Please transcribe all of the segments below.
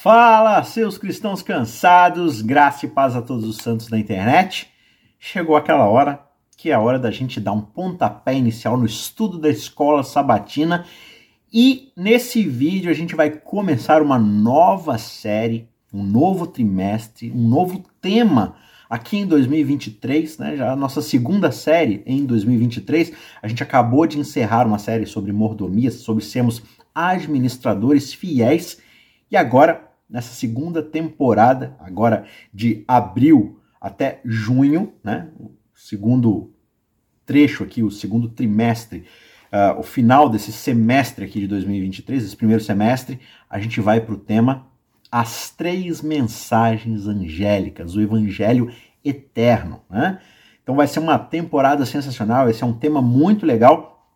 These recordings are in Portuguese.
Fala, seus cristãos cansados, graça e paz a todos os santos da internet. Chegou aquela hora que é a hora da gente dar um pontapé inicial no estudo da escola sabatina e nesse vídeo a gente vai começar uma nova série, um novo trimestre, um novo tema aqui em 2023, né? Já a nossa segunda série em 2023. A gente acabou de encerrar uma série sobre mordomias, sobre sermos administradores fiéis e agora nessa segunda temporada, agora de abril até junho, né? O segundo trecho aqui, o segundo trimestre, uh, o final desse semestre aqui de 2023, esse primeiro semestre, a gente vai para o tema As Três Mensagens Angélicas, o Evangelho Eterno, né? Então vai ser uma temporada sensacional, esse é um tema muito legal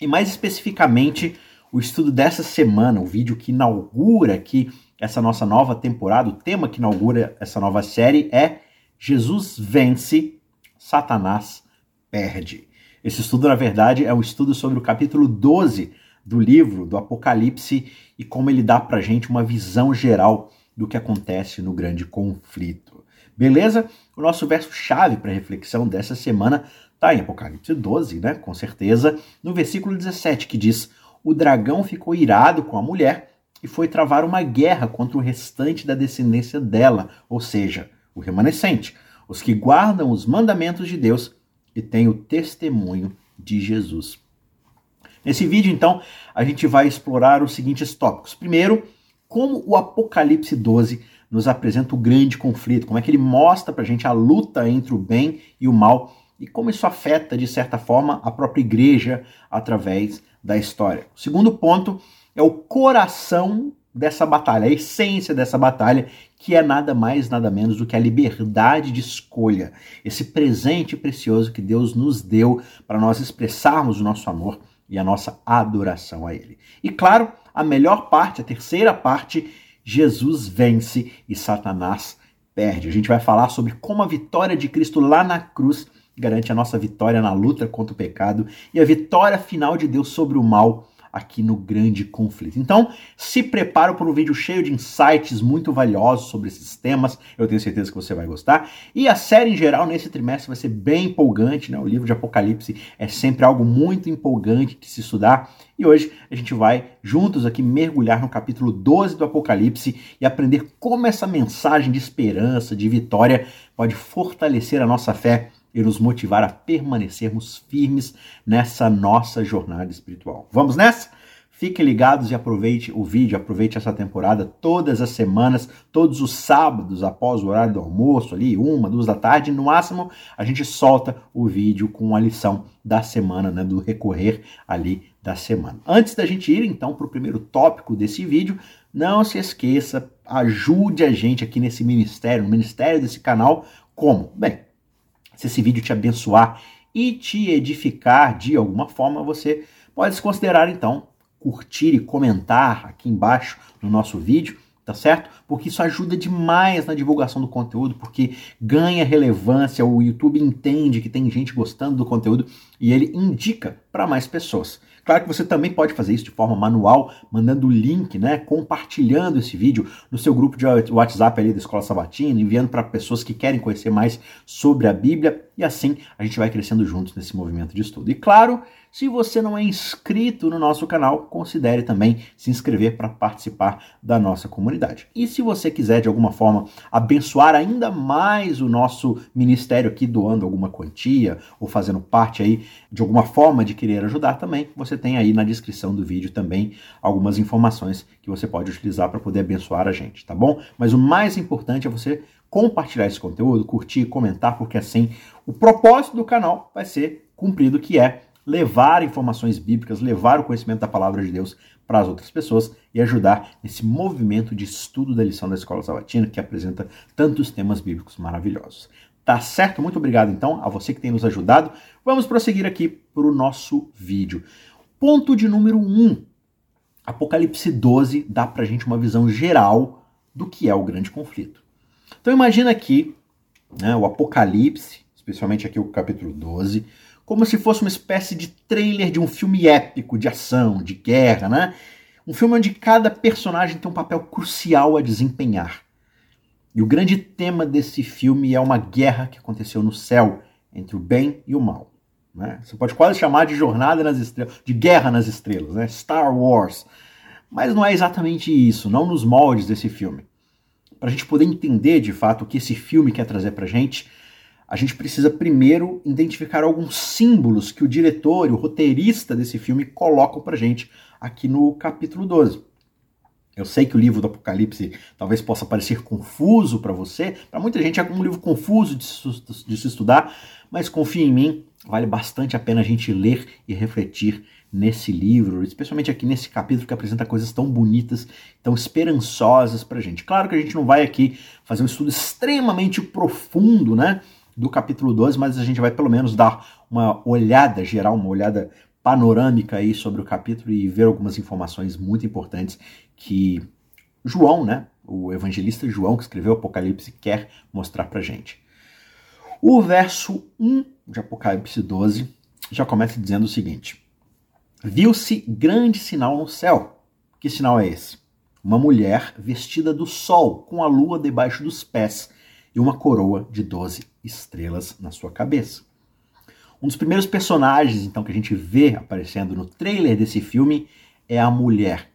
e mais especificamente o estudo dessa semana, o vídeo que inaugura aqui essa nossa nova temporada, o tema que inaugura essa nova série é Jesus vence, Satanás perde. Esse estudo, na verdade, é um estudo sobre o capítulo 12 do livro do Apocalipse e como ele dá pra gente uma visão geral do que acontece no grande conflito. Beleza? O nosso verso-chave para reflexão dessa semana está em Apocalipse 12, né? Com certeza, no versículo 17, que diz: O dragão ficou irado com a mulher e foi travar uma guerra contra o restante da descendência dela, ou seja, o remanescente, os que guardam os mandamentos de Deus e têm o testemunho de Jesus. Nesse vídeo, então, a gente vai explorar os seguintes tópicos. Primeiro, como o Apocalipse 12 nos apresenta o grande conflito, como é que ele mostra para a gente a luta entre o bem e o mal e como isso afeta, de certa forma, a própria igreja através da história. O segundo ponto é o coração dessa batalha, a essência dessa batalha, que é nada mais, nada menos do que a liberdade de escolha, esse presente precioso que Deus nos deu para nós expressarmos o nosso amor e a nossa adoração a Ele. E claro, a melhor parte, a terceira parte, Jesus vence e Satanás perde. A gente vai falar sobre como a vitória de Cristo lá na cruz garante a nossa vitória na luta contra o pecado e a vitória final de Deus sobre o mal aqui no grande conflito. Então, se prepara para um vídeo cheio de insights muito valiosos sobre esses temas. Eu tenho certeza que você vai gostar. E a série em geral nesse trimestre vai ser bem empolgante, né? O livro de Apocalipse é sempre algo muito empolgante de se estudar. E hoje a gente vai juntos aqui mergulhar no capítulo 12 do Apocalipse e aprender como essa mensagem de esperança, de vitória pode fortalecer a nossa fé e nos motivar a permanecermos firmes nessa nossa jornada espiritual. Vamos nessa? Fiquem ligados e aproveite o vídeo, aproveite essa temporada todas as semanas, todos os sábados após o horário do almoço, ali, uma, duas da tarde, no máximo, a gente solta o vídeo com a lição da semana, né, do recorrer ali da semana. Antes da gente ir então para o primeiro tópico desse vídeo, não se esqueça, ajude a gente aqui nesse ministério, no ministério desse canal, como? Bem, se esse vídeo te abençoar e te edificar de alguma forma, você pode se considerar então curtir e comentar aqui embaixo no nosso vídeo, tá certo? Porque isso ajuda demais na divulgação do conteúdo, porque ganha relevância, o YouTube entende que tem gente gostando do conteúdo e ele indica para mais pessoas. Claro que você também pode fazer isso de forma manual, mandando o link, né, compartilhando esse vídeo no seu grupo de WhatsApp ali da Escola Sabatina, enviando para pessoas que querem conhecer mais sobre a Bíblia e assim a gente vai crescendo juntos nesse movimento de estudo. E claro, se você não é inscrito no nosso canal, considere também se inscrever para participar da nossa comunidade. E se você quiser de alguma forma abençoar ainda mais o nosso ministério aqui doando alguma quantia ou fazendo parte aí de alguma forma de querer ajudar também, você tem aí na descrição do vídeo também algumas informações que você pode utilizar para poder abençoar a gente, tá bom? Mas o mais importante é você compartilhar esse conteúdo, curtir, comentar, porque assim o propósito do canal vai ser cumprido, que é levar informações bíblicas, levar o conhecimento da palavra de Deus para as outras pessoas e ajudar nesse movimento de estudo da lição da Escola Sabatina que apresenta tantos temas bíblicos maravilhosos. Tá certo? Muito obrigado então a você que tem nos ajudado. Vamos prosseguir aqui para o nosso vídeo. Ponto de número 1. Um, Apocalipse 12 dá para a gente uma visão geral do que é o grande conflito. Então imagina aqui né, o Apocalipse, especialmente aqui o capítulo 12, como se fosse uma espécie de trailer de um filme épico de ação, de guerra, né? Um filme onde cada personagem tem um papel crucial a desempenhar. E o grande tema desse filme é uma guerra que aconteceu no céu entre o bem e o mal. Né? Você pode quase chamar de jornada nas estrelas, de guerra nas estrelas, né? Star Wars. Mas não é exatamente isso, não nos moldes desse filme. Para a gente poder entender de fato o que esse filme quer trazer para gente, a gente precisa primeiro identificar alguns símbolos que o diretor e o roteirista desse filme colocam para a gente aqui no capítulo 12. Eu sei que o livro do Apocalipse talvez possa parecer confuso para você, para muita gente é um livro confuso de se, de se estudar, mas confie em mim, vale bastante a pena a gente ler e refletir nesse livro, especialmente aqui nesse capítulo que apresenta coisas tão bonitas, tão esperançosas para gente. Claro que a gente não vai aqui fazer um estudo extremamente profundo, né, do capítulo 12, mas a gente vai pelo menos dar uma olhada geral, uma olhada panorâmica aí sobre o capítulo e ver algumas informações muito importantes que João, né, o evangelista João que escreveu o Apocalipse quer mostrar pra gente. O verso 1 de Apocalipse 12 já começa dizendo o seguinte: Viu-se grande sinal no céu. Que sinal é esse? Uma mulher vestida do sol, com a lua debaixo dos pés e uma coroa de doze estrelas na sua cabeça. Um dos primeiros personagens, então, que a gente vê aparecendo no trailer desse filme é a mulher.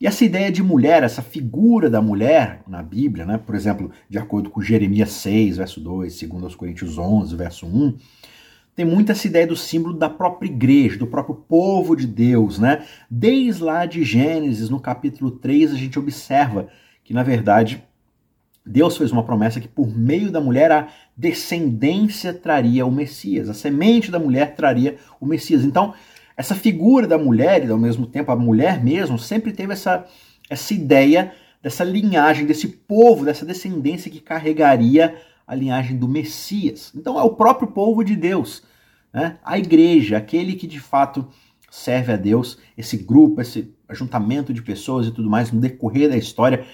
E essa ideia de mulher, essa figura da mulher na Bíblia, né, por exemplo, de acordo com Jeremias 6, verso 2, segundo aos Coríntios 11, verso 1, tem muito essa ideia do símbolo da própria igreja, do próprio povo de Deus, né? Desde lá de Gênesis, no capítulo 3, a gente observa que, na verdade, Deus fez uma promessa que por meio da mulher a descendência traria o Messias, a semente da mulher traria o Messias. Então, essa figura da mulher e ao mesmo tempo a mulher mesmo sempre teve essa, essa ideia dessa linhagem, desse povo, dessa descendência que carregaria a linhagem do Messias. Então é o próprio povo de Deus, né? a igreja, aquele que de fato serve a Deus, esse grupo, esse ajuntamento de pessoas e tudo mais no decorrer da história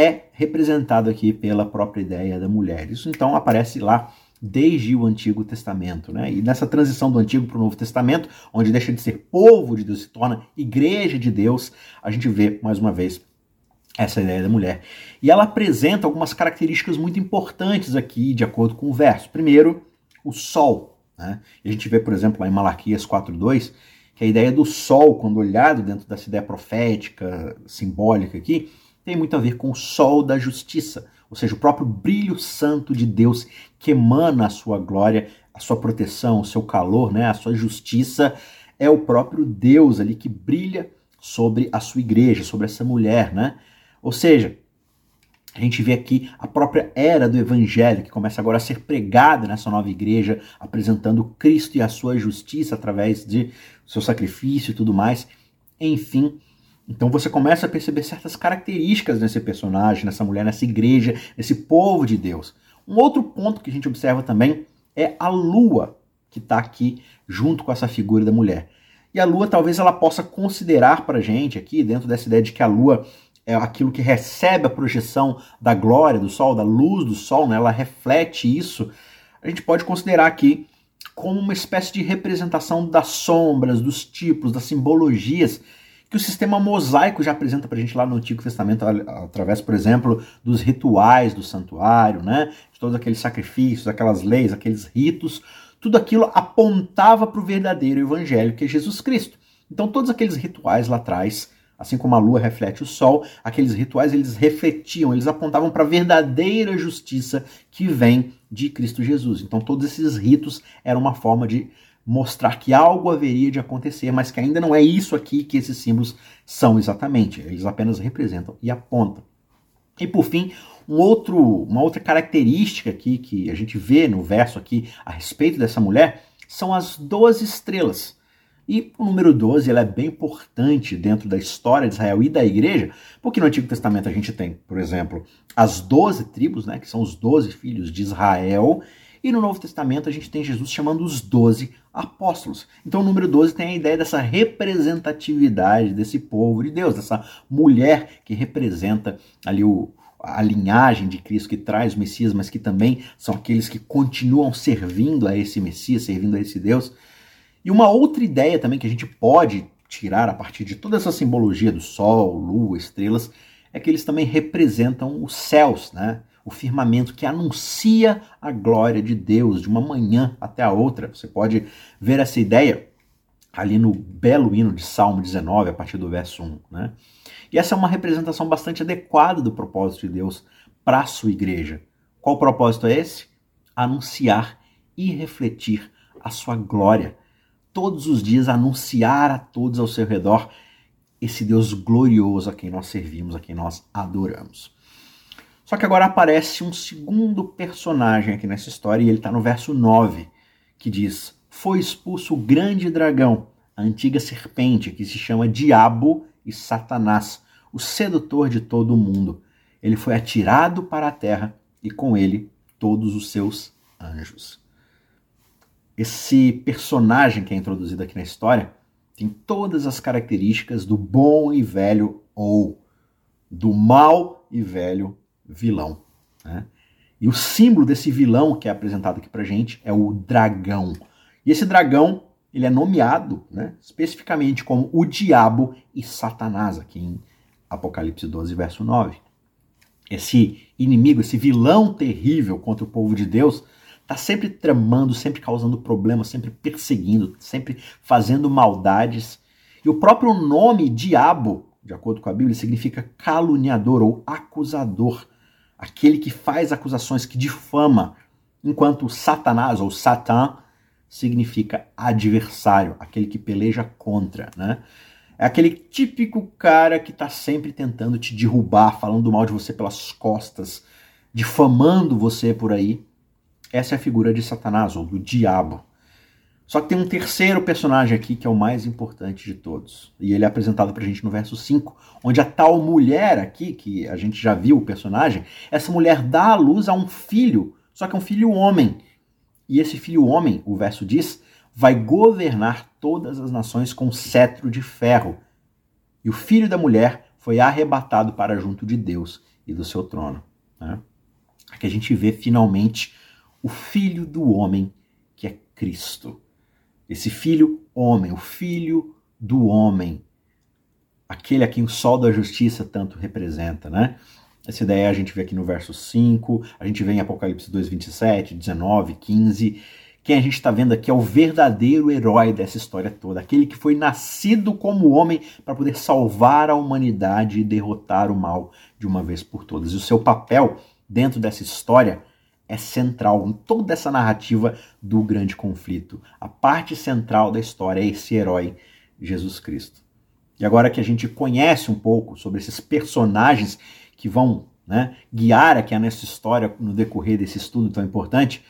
é representado aqui pela própria ideia da mulher. Isso então aparece lá desde o Antigo Testamento, né? E nessa transição do Antigo para o Novo Testamento, onde deixa de ser povo de Deus e se torna igreja de Deus, a gente vê mais uma vez essa ideia da mulher. E ela apresenta algumas características muito importantes aqui, de acordo com o verso. Primeiro, o sol. Né? E a gente vê, por exemplo, lá em Malaquias 4.2, que a ideia do sol, quando olhado dentro dessa ideia profética, simbólica aqui, tem muito a ver com o sol da justiça, ou seja, o próprio brilho santo de Deus que emana a sua glória, a sua proteção, o seu calor, né, a sua justiça, é o próprio Deus ali que brilha sobre a sua igreja, sobre essa mulher, né? Ou seja, a gente vê aqui a própria era do evangelho que começa agora a ser pregada nessa nova igreja, apresentando Cristo e a sua justiça através de seu sacrifício e tudo mais. Enfim, então você começa a perceber certas características nesse personagem, nessa mulher, nessa igreja, nesse povo de Deus. Um outro ponto que a gente observa também é a lua que está aqui junto com essa figura da mulher. E a lua talvez ela possa considerar para a gente aqui, dentro dessa ideia de que a lua é aquilo que recebe a projeção da glória do sol, da luz do sol, né? ela reflete isso. A gente pode considerar aqui como uma espécie de representação das sombras, dos tipos, das simbologias que o sistema mosaico já apresenta para a gente lá no Antigo Testamento, através, por exemplo, dos rituais do santuário, né? de todos aqueles sacrifícios, aquelas leis, aqueles ritos, tudo aquilo apontava para o verdadeiro evangelho, que é Jesus Cristo. Então, todos aqueles rituais lá atrás, assim como a lua reflete o sol, aqueles rituais eles refletiam, eles apontavam para a verdadeira justiça que vem de Cristo Jesus. Então, todos esses ritos eram uma forma de mostrar que algo haveria de acontecer, mas que ainda não é isso aqui que esses símbolos são exatamente. Eles apenas representam e apontam. E por fim, um outro, uma outra característica aqui que a gente vê no verso aqui a respeito dessa mulher são as 12 estrelas. E o número 12 ela é bem importante dentro da história de Israel e da igreja, porque no Antigo Testamento a gente tem, por exemplo, as 12 tribos, né, que são os 12 filhos de Israel, e no Novo Testamento a gente tem Jesus chamando os doze apóstolos. Então o número 12 tem a ideia dessa representatividade desse povo de Deus, dessa mulher que representa ali o, a linhagem de Cristo que traz o Messias, mas que também são aqueles que continuam servindo a esse Messias, servindo a esse Deus. E uma outra ideia também que a gente pode tirar a partir de toda essa simbologia do sol, lua, estrelas, é que eles também representam os céus, né? O firmamento que anuncia a glória de Deus de uma manhã até a outra. Você pode ver essa ideia ali no belo hino de Salmo 19, a partir do verso 1, né? E essa é uma representação bastante adequada do propósito de Deus para a sua igreja. Qual o propósito é esse? Anunciar e refletir a sua glória. Todos os dias anunciar a todos ao seu redor esse Deus glorioso a quem nós servimos, a quem nós adoramos. Só que agora aparece um segundo personagem aqui nessa história, e ele está no verso 9, que diz: Foi expulso o grande dragão, a antiga serpente, que se chama Diabo e Satanás, o sedutor de todo o mundo. Ele foi atirado para a terra e com ele todos os seus anjos. Esse personagem que é introduzido aqui na história tem todas as características do bom e velho ou do mal e velho vilão. Né? E o símbolo desse vilão que é apresentado aqui pra gente é o dragão. E esse dragão ele é nomeado né, especificamente como o diabo e Satanás, aqui em Apocalipse 12, verso 9. Esse inimigo, esse vilão terrível contra o povo de Deus, está sempre tramando, sempre causando problemas, sempre perseguindo, sempre fazendo maldades. E o próprio nome diabo, de acordo com a Bíblia, significa caluniador ou acusador, aquele que faz acusações, que difama, enquanto Satanás ou Satã significa adversário, aquele que peleja contra, né? É aquele típico cara que está sempre tentando te derrubar, falando mal de você pelas costas, difamando você por aí. Essa é a figura de Satanás, ou do diabo. Só que tem um terceiro personagem aqui que é o mais importante de todos. E ele é apresentado pra gente no verso 5, onde a tal mulher aqui, que a gente já viu o personagem, essa mulher dá à luz a um filho, só que é um filho homem. E esse filho homem, o verso diz, vai governar todas as nações com cetro de ferro. E o filho da mulher foi arrebatado para junto de Deus e do seu trono. Né? Aqui a gente vê finalmente o filho do homem, que é Cristo. Esse filho homem, o filho do homem, aquele a quem o sol da justiça tanto representa, né? Essa ideia a gente vê aqui no verso 5, a gente vê em Apocalipse 2, 27, 19, 15. Quem a gente está vendo aqui é o verdadeiro herói dessa história toda, aquele que foi nascido como homem para poder salvar a humanidade e derrotar o mal de uma vez por todas. E o seu papel dentro dessa história é central em toda essa narrativa do grande conflito. A parte central da história é esse herói, Jesus Cristo. E agora que a gente conhece um pouco sobre esses personagens que vão né, guiar aqui nessa história no decorrer desse estudo tão importante,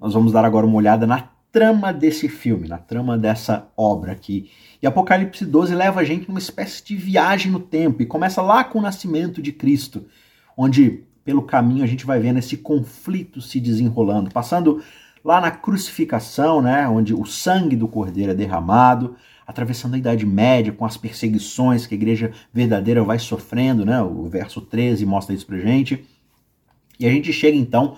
nós vamos dar agora uma olhada na trama desse filme, na trama dessa obra aqui. E Apocalipse 12 leva a gente numa espécie de viagem no tempo e começa lá com o nascimento de Cristo, onde pelo caminho a gente vai vendo esse conflito se desenrolando, passando lá na crucificação, né, onde o sangue do cordeiro é derramado, atravessando a Idade Média com as perseguições que a igreja verdadeira vai sofrendo, né? O verso 13 mostra isso pra gente. E a gente chega então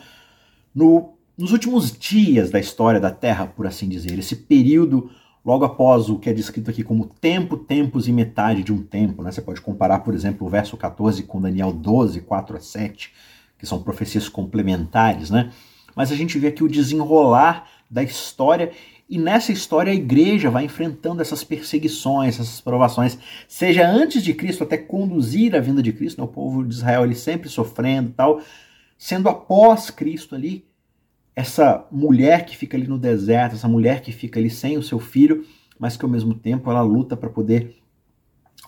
no, nos últimos dias da história da Terra, por assim dizer, esse período logo após o que é descrito aqui como tempo, tempos e metade de um tempo. Né? Você pode comparar, por exemplo, o verso 14 com Daniel 12, 4 a 7, que são profecias complementares, né? Mas a gente vê aqui o desenrolar da história e nessa história a igreja vai enfrentando essas perseguições, essas provações, seja antes de Cristo até conduzir a vinda de Cristo, né? o povo de Israel ele sempre sofrendo tal, sendo após Cristo ali essa mulher que fica ali no deserto, essa mulher que fica ali sem o seu filho, mas que ao mesmo tempo ela luta para poder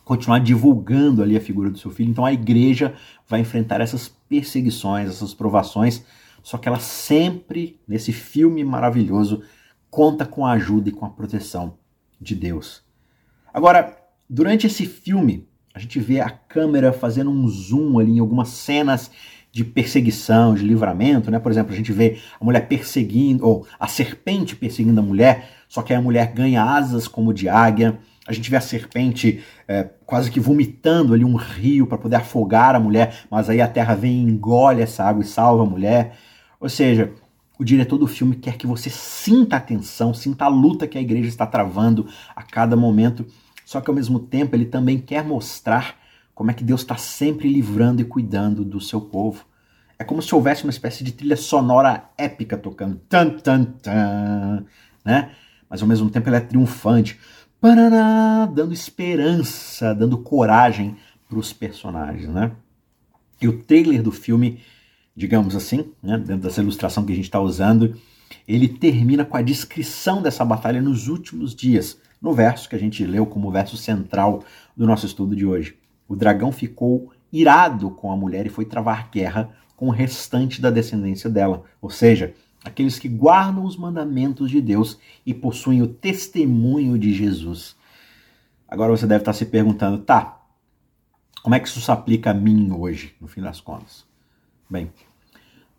continuar divulgando ali a figura do seu filho. Então a igreja vai enfrentar essas perseguições, essas provações, só que ela sempre, nesse filme maravilhoso, conta com a ajuda e com a proteção de Deus. Agora, durante esse filme, a gente vê a câmera fazendo um zoom ali em algumas cenas de perseguição, de livramento, né? Por exemplo, a gente vê a mulher perseguindo, ou a serpente perseguindo a mulher, só que a mulher ganha asas como de águia. A gente vê a serpente é, quase que vomitando ali um rio para poder afogar a mulher, mas aí a terra vem e engole essa água e salva a mulher. Ou seja, o diretor do filme quer que você sinta a tensão, sinta a luta que a igreja está travando a cada momento, só que ao mesmo tempo ele também quer mostrar como é que Deus está sempre livrando e cuidando do seu povo. É como se houvesse uma espécie de trilha sonora épica tocando, tan, tan, tan, né? Mas ao mesmo tempo ela é triunfante, paraná, dando esperança, dando coragem para os personagens, né? E o trailer do filme, digamos assim, né, dentro dessa ilustração que a gente está usando, ele termina com a descrição dessa batalha nos últimos dias, no verso que a gente leu como verso central do nosso estudo de hoje. O dragão ficou irado com a mulher e foi travar guerra com o restante da descendência dela, ou seja, aqueles que guardam os mandamentos de Deus e possuem o testemunho de Jesus. Agora você deve estar se perguntando, tá, como é que isso se aplica a mim hoje, no fim das contas? Bem,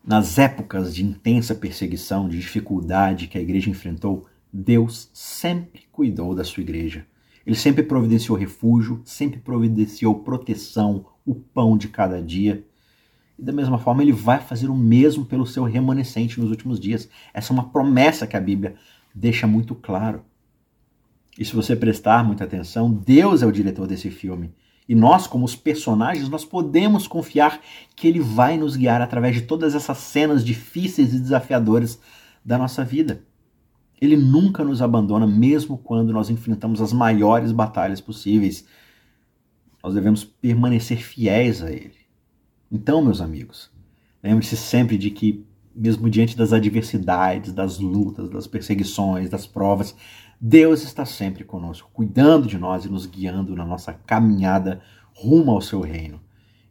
nas épocas de intensa perseguição, de dificuldade que a igreja enfrentou, Deus sempre cuidou da sua igreja. Ele sempre providenciou refúgio, sempre providenciou proteção, o pão de cada dia. E da mesma forma, ele vai fazer o mesmo pelo seu remanescente nos últimos dias. Essa é uma promessa que a Bíblia deixa muito claro. E se você prestar muita atenção, Deus é o diretor desse filme. E nós, como os personagens, nós podemos confiar que ele vai nos guiar através de todas essas cenas difíceis e desafiadoras da nossa vida. Ele nunca nos abandona, mesmo quando nós enfrentamos as maiores batalhas possíveis. Nós devemos permanecer fiéis a Ele. Então, meus amigos, lembre-se sempre de que, mesmo diante das adversidades, das lutas, das perseguições, das provas, Deus está sempre conosco, cuidando de nós e nos guiando na nossa caminhada rumo ao seu reino.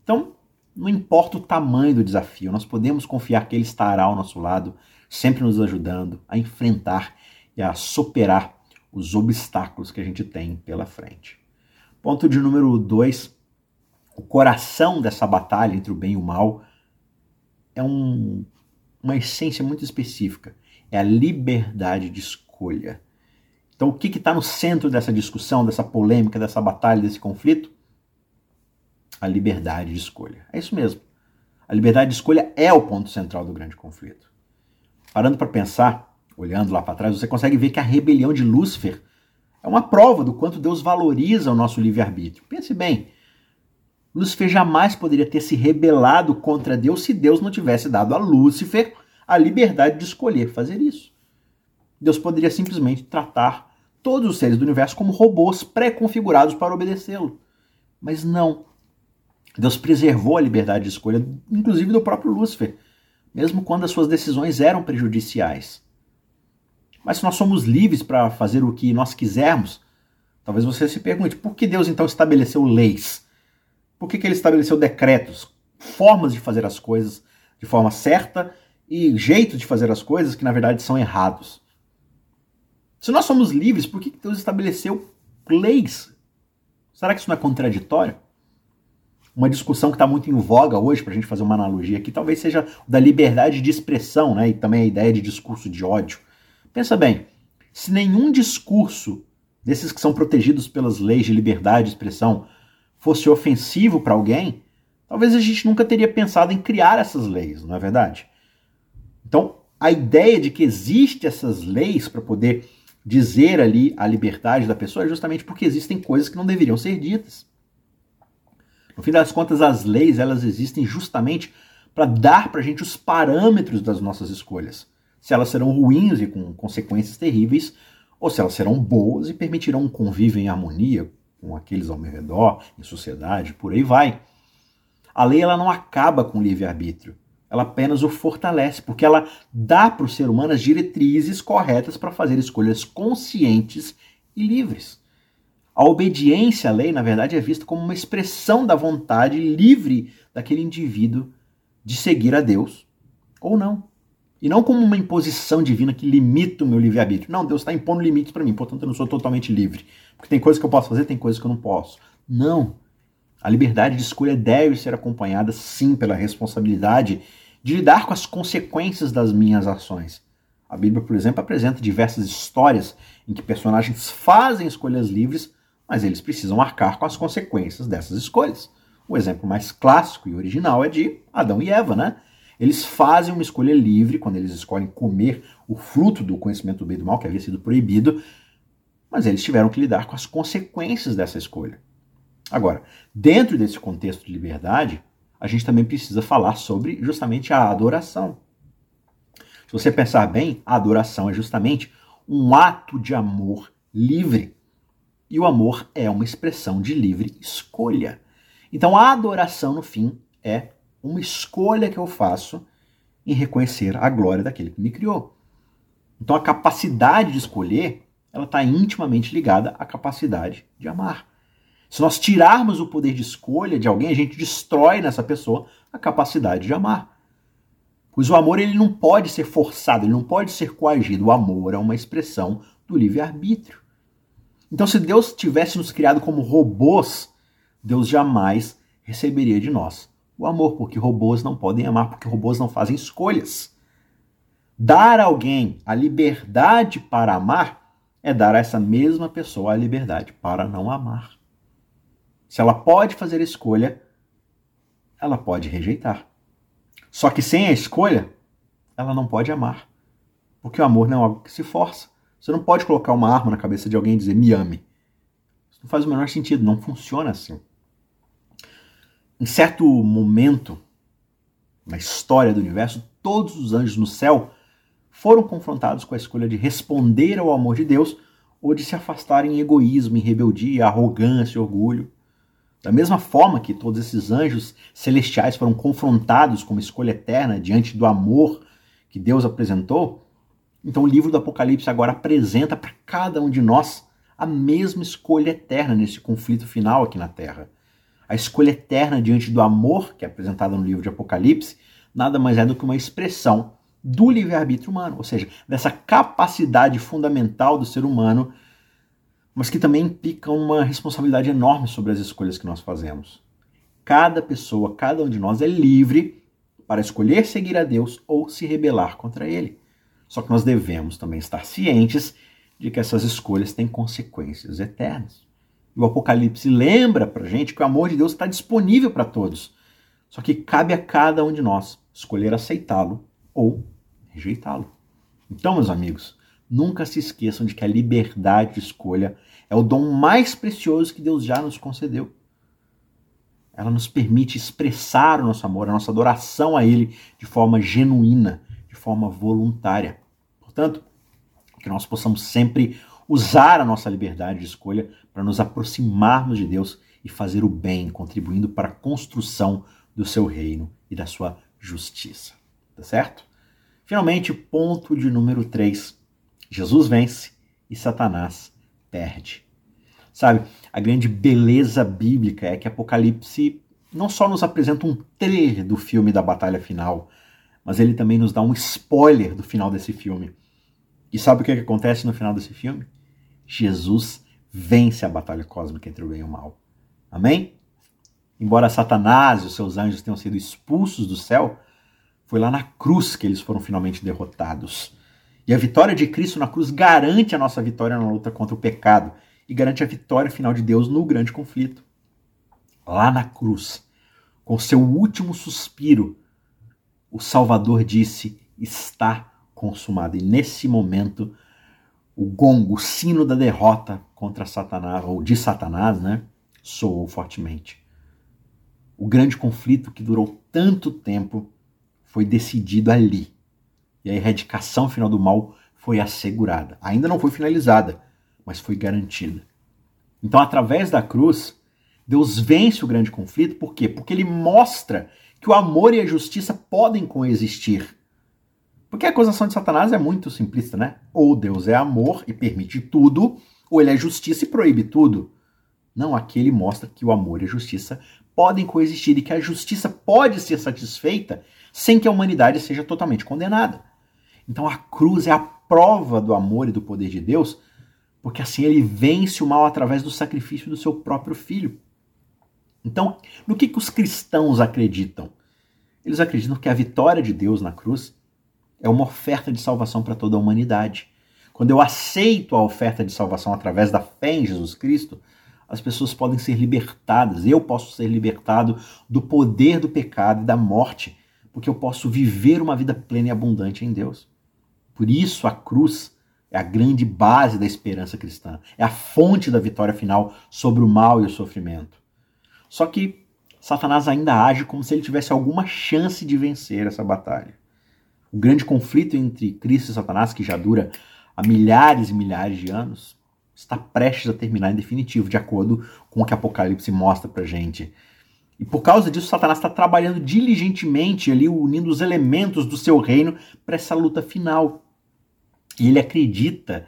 Então, não importa o tamanho do desafio, nós podemos confiar que Ele estará ao nosso lado, sempre nos ajudando a enfrentar e a superar os obstáculos que a gente tem pela frente. Ponto de número dois: o coração dessa batalha entre o bem e o mal é um, uma essência muito específica. É a liberdade de escolha. Então, o que está no centro dessa discussão, dessa polêmica, dessa batalha, desse conflito? A liberdade de escolha. É isso mesmo. A liberdade de escolha é o ponto central do grande conflito. Parando para pensar, olhando lá para trás, você consegue ver que a rebelião de Lúcifer é uma prova do quanto Deus valoriza o nosso livre-arbítrio. Pense bem, Lúcifer jamais poderia ter se rebelado contra Deus se Deus não tivesse dado a Lúcifer a liberdade de escolher fazer isso. Deus poderia simplesmente tratar todos os seres do universo como robôs pré-configurados para obedecê-lo. Mas não. Deus preservou a liberdade de escolha, inclusive do próprio Lúcifer, mesmo quando as suas decisões eram prejudiciais. Mas se nós somos livres para fazer o que nós quisermos, talvez você se pergunte: por que Deus então estabeleceu leis? Por que, que ele estabeleceu decretos, formas de fazer as coisas de forma certa e jeitos de fazer as coisas que na verdade são errados? Se nós somos livres, por que, que Deus estabeleceu leis? Será que isso não é contraditório? Uma discussão que está muito em voga hoje, para a gente fazer uma analogia aqui, talvez seja da liberdade de expressão, né? E também a ideia de discurso de ódio. Pensa bem, se nenhum discurso desses que são protegidos pelas leis de liberdade de expressão fosse ofensivo para alguém, talvez a gente nunca teria pensado em criar essas leis, não é verdade? Então, a ideia de que existem essas leis para poder dizer ali a liberdade da pessoa é justamente porque existem coisas que não deveriam ser ditas. No fim das contas, as leis elas existem justamente para dar para a gente os parâmetros das nossas escolhas se elas serão ruins e com consequências terríveis, ou se elas serão boas e permitirão um convívio em harmonia com aqueles ao meu redor, em sociedade, por aí vai. A lei ela não acaba com o livre-arbítrio, ela apenas o fortalece, porque ela dá para o ser humano as diretrizes corretas para fazer escolhas conscientes e livres. A obediência à lei, na verdade, é vista como uma expressão da vontade livre daquele indivíduo de seguir a Deus ou não. E não como uma imposição divina que limita o meu livre-arbítrio. Não, Deus está impondo limites para mim, portanto eu não sou totalmente livre. Porque tem coisas que eu posso fazer, tem coisas que eu não posso. Não. A liberdade de escolha deve ser acompanhada, sim, pela responsabilidade de lidar com as consequências das minhas ações. A Bíblia, por exemplo, apresenta diversas histórias em que personagens fazem escolhas livres, mas eles precisam arcar com as consequências dessas escolhas. O exemplo mais clássico e original é de Adão e Eva, né? Eles fazem uma escolha livre quando eles escolhem comer o fruto do conhecimento do bem e do mal, que havia sido proibido, mas eles tiveram que lidar com as consequências dessa escolha. Agora, dentro desse contexto de liberdade, a gente também precisa falar sobre justamente a adoração. Se você pensar bem, a adoração é justamente um ato de amor livre. E o amor é uma expressão de livre escolha. Então a adoração, no fim, é uma escolha que eu faço em reconhecer a glória daquele que me criou. Então a capacidade de escolher, ela está intimamente ligada à capacidade de amar. Se nós tirarmos o poder de escolha de alguém, a gente destrói nessa pessoa a capacidade de amar. Pois o amor ele não pode ser forçado, ele não pode ser coagido. O amor é uma expressão do livre-arbítrio. Então, se Deus tivesse nos criado como robôs, Deus jamais receberia de nós o amor, porque robôs não podem amar, porque robôs não fazem escolhas. Dar a alguém a liberdade para amar é dar a essa mesma pessoa a liberdade para não amar. Se ela pode fazer a escolha, ela pode rejeitar. Só que sem a escolha, ela não pode amar. Porque o amor não é algo que se força. Você não pode colocar uma arma na cabeça de alguém e dizer me ame. Isso não faz o menor sentido, não funciona assim. Em certo momento na história do universo, todos os anjos no céu foram confrontados com a escolha de responder ao amor de Deus ou de se afastarem em egoísmo, em rebeldia, arrogância, orgulho. Da mesma forma que todos esses anjos celestiais foram confrontados com uma escolha eterna diante do amor que Deus apresentou, então o livro do Apocalipse agora apresenta para cada um de nós a mesma escolha eterna nesse conflito final aqui na Terra. A escolha eterna diante do amor, que é apresentada no livro de Apocalipse, nada mais é do que uma expressão do livre-arbítrio humano, ou seja, dessa capacidade fundamental do ser humano mas que também implica uma responsabilidade enorme sobre as escolhas que nós fazemos. Cada pessoa, cada um de nós é livre para escolher seguir a Deus ou se rebelar contra Ele. Só que nós devemos também estar cientes de que essas escolhas têm consequências eternas. E o Apocalipse lembra para gente que o amor de Deus está disponível para todos. Só que cabe a cada um de nós escolher aceitá-lo ou rejeitá-lo. Então, meus amigos, nunca se esqueçam de que a liberdade de escolha é o dom mais precioso que Deus já nos concedeu. Ela nos permite expressar o nosso amor, a nossa adoração a Ele de forma genuína, de forma voluntária. Portanto, que nós possamos sempre usar a nossa liberdade de escolha para nos aproximarmos de Deus e fazer o bem, contribuindo para a construção do seu reino e da sua justiça. Tá certo? Finalmente, ponto de número 3. Jesus vence e Satanás perde. Sabe, a grande beleza bíblica é que Apocalipse não só nos apresenta um trailer do filme da batalha final, mas ele também nos dá um spoiler do final desse filme. E sabe o que, é que acontece no final desse filme? Jesus vence a batalha cósmica entre o bem e o mal. Amém? Embora Satanás e os seus anjos tenham sido expulsos do céu, foi lá na cruz que eles foram finalmente derrotados. E a vitória de Cristo na cruz garante a nossa vitória na luta contra o pecado e garante a vitória final de Deus no grande conflito. Lá na cruz, com seu último suspiro, o Salvador disse: Está consumado. E nesse momento, o gongo, o sino da derrota contra Satanás, ou de Satanás, né, soou fortemente. O grande conflito que durou tanto tempo foi decidido ali e a erradicação final do mal foi assegurada. Ainda não foi finalizada, mas foi garantida. Então, através da cruz, Deus vence o grande conflito, por quê? Porque ele mostra que o amor e a justiça podem coexistir. Porque a acusação de Satanás é muito simplista, né? Ou Deus é amor e permite tudo, ou ele é justiça e proíbe tudo. Não, aqui ele mostra que o amor e a justiça podem coexistir e que a justiça pode ser satisfeita sem que a humanidade seja totalmente condenada. Então a cruz é a prova do amor e do poder de Deus, porque assim ele vence o mal através do sacrifício do seu próprio filho. Então, no que, que os cristãos acreditam? Eles acreditam que a vitória de Deus na cruz é uma oferta de salvação para toda a humanidade. Quando eu aceito a oferta de salvação através da fé em Jesus Cristo, as pessoas podem ser libertadas, eu posso ser libertado do poder do pecado e da morte, porque eu posso viver uma vida plena e abundante em Deus. Por isso a cruz É a grande base da esperança cristã. É a fonte da vitória final sobre o mal e o sofrimento. Só que Satanás ainda age como se ele tivesse alguma chance de vencer essa batalha. O grande conflito entre Cristo e Satanás, que já dura há milhares e milhares de anos, está prestes a terminar em definitivo, de acordo com o que Apocalipse mostra pra gente. E por causa disso, Satanás está trabalhando diligentemente ali, unindo os elementos do seu reino para essa luta final. E ele acredita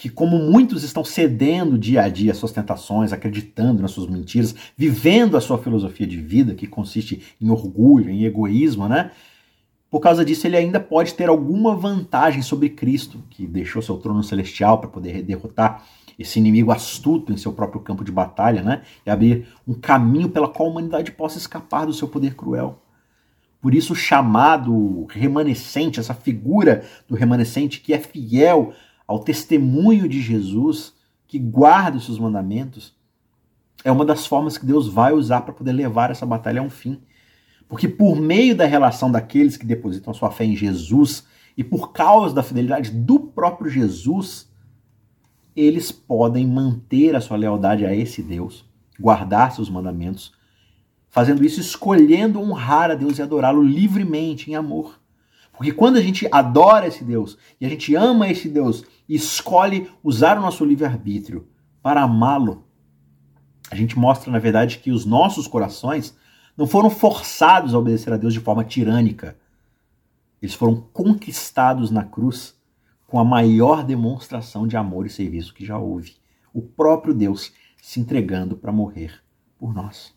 que, como muitos estão cedendo dia a dia às suas tentações, acreditando nas suas mentiras, vivendo a sua filosofia de vida, que consiste em orgulho, em egoísmo, né? Por causa disso, ele ainda pode ter alguma vantagem sobre Cristo, que deixou seu trono celestial para poder derrotar esse inimigo astuto em seu próprio campo de batalha, né? E abrir um caminho pela qual a humanidade possa escapar do seu poder cruel. Por isso, o chamado remanescente, essa figura do remanescente que é fiel ao testemunho de Jesus, que guarda os seus mandamentos, é uma das formas que Deus vai usar para poder levar essa batalha a um fim. Porque por meio da relação daqueles que depositam sua fé em Jesus e por causa da fidelidade do próprio Jesus, eles podem manter a sua lealdade a esse Deus, guardar seus mandamentos, fazendo isso escolhendo honrar a Deus e adorá-lo livremente em amor. Porque quando a gente adora esse Deus e a gente ama esse Deus e escolhe usar o nosso livre-arbítrio para amá-lo, a gente mostra, na verdade, que os nossos corações não foram forçados a obedecer a Deus de forma tirânica. Eles foram conquistados na cruz com a maior demonstração de amor e serviço que já houve. O próprio Deus se entregando para morrer por nós.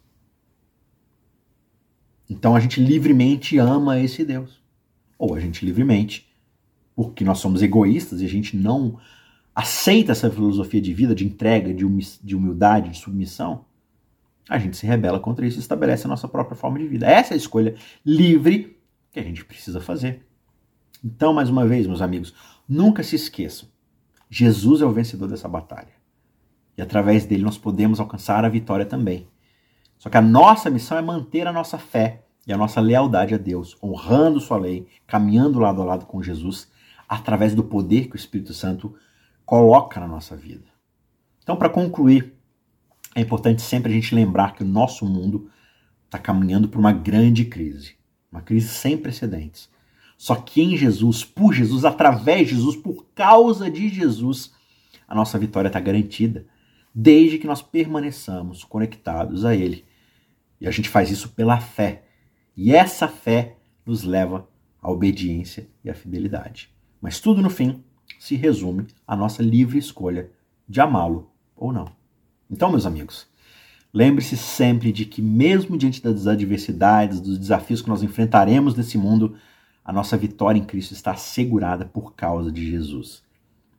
Então a gente livremente ama esse Deus. Ou a gente livremente, porque nós somos egoístas e a gente não aceita essa filosofia de vida, de entrega, de humildade, de submissão, a gente se rebela contra isso e estabelece a nossa própria forma de vida. Essa é a escolha livre que a gente precisa fazer. Então, mais uma vez, meus amigos, nunca se esqueçam: Jesus é o vencedor dessa batalha. E através dele nós podemos alcançar a vitória também. Só que a nossa missão é manter a nossa fé e a nossa lealdade a Deus, honrando Sua lei, caminhando lado a lado com Jesus, através do poder que o Espírito Santo coloca na nossa vida. Então, para concluir, é importante sempre a gente lembrar que o nosso mundo está caminhando por uma grande crise, uma crise sem precedentes. Só que em Jesus, por Jesus, através de Jesus, por causa de Jesus, a nossa vitória está garantida, desde que nós permaneçamos conectados a Ele. E a gente faz isso pela fé. E essa fé nos leva à obediência e à fidelidade. Mas tudo no fim se resume à nossa livre escolha de amá-lo ou não. Então, meus amigos, lembre-se sempre de que, mesmo diante das adversidades, dos desafios que nós enfrentaremos nesse mundo, a nossa vitória em Cristo está assegurada por causa de Jesus.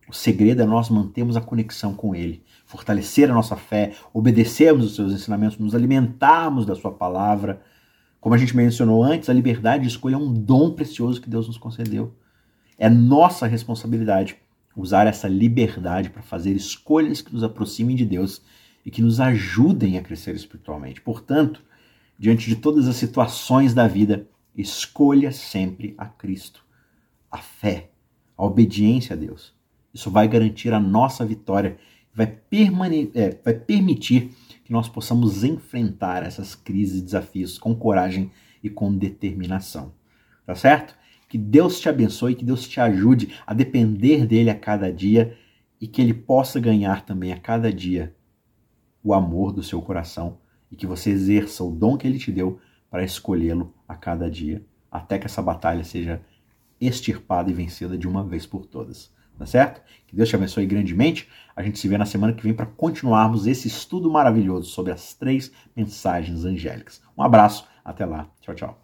O segredo é nós mantermos a conexão com Ele, fortalecer a nossa fé, obedecermos os seus ensinamentos, nos alimentarmos da Sua palavra. Como a gente mencionou antes, a liberdade de escolha é um dom precioso que Deus nos concedeu. É nossa responsabilidade usar essa liberdade para fazer escolhas que nos aproximem de Deus e que nos ajudem a crescer espiritualmente. Portanto, diante de todas as situações da vida, escolha sempre a Cristo, a fé, a obediência a Deus. Isso vai garantir a nossa vitória, vai, permane é, vai permitir que nós possamos enfrentar essas crises e desafios com coragem e com determinação. Tá certo? Que Deus te abençoe, que Deus te ajude a depender dele a cada dia e que ele possa ganhar também a cada dia o amor do seu coração e que você exerça o dom que ele te deu para escolhê-lo a cada dia, até que essa batalha seja extirpada e vencida de uma vez por todas. Tá certo? Que Deus te abençoe grandemente. A gente se vê na semana que vem para continuarmos esse estudo maravilhoso sobre as três mensagens angélicas. Um abraço, até lá. Tchau, tchau.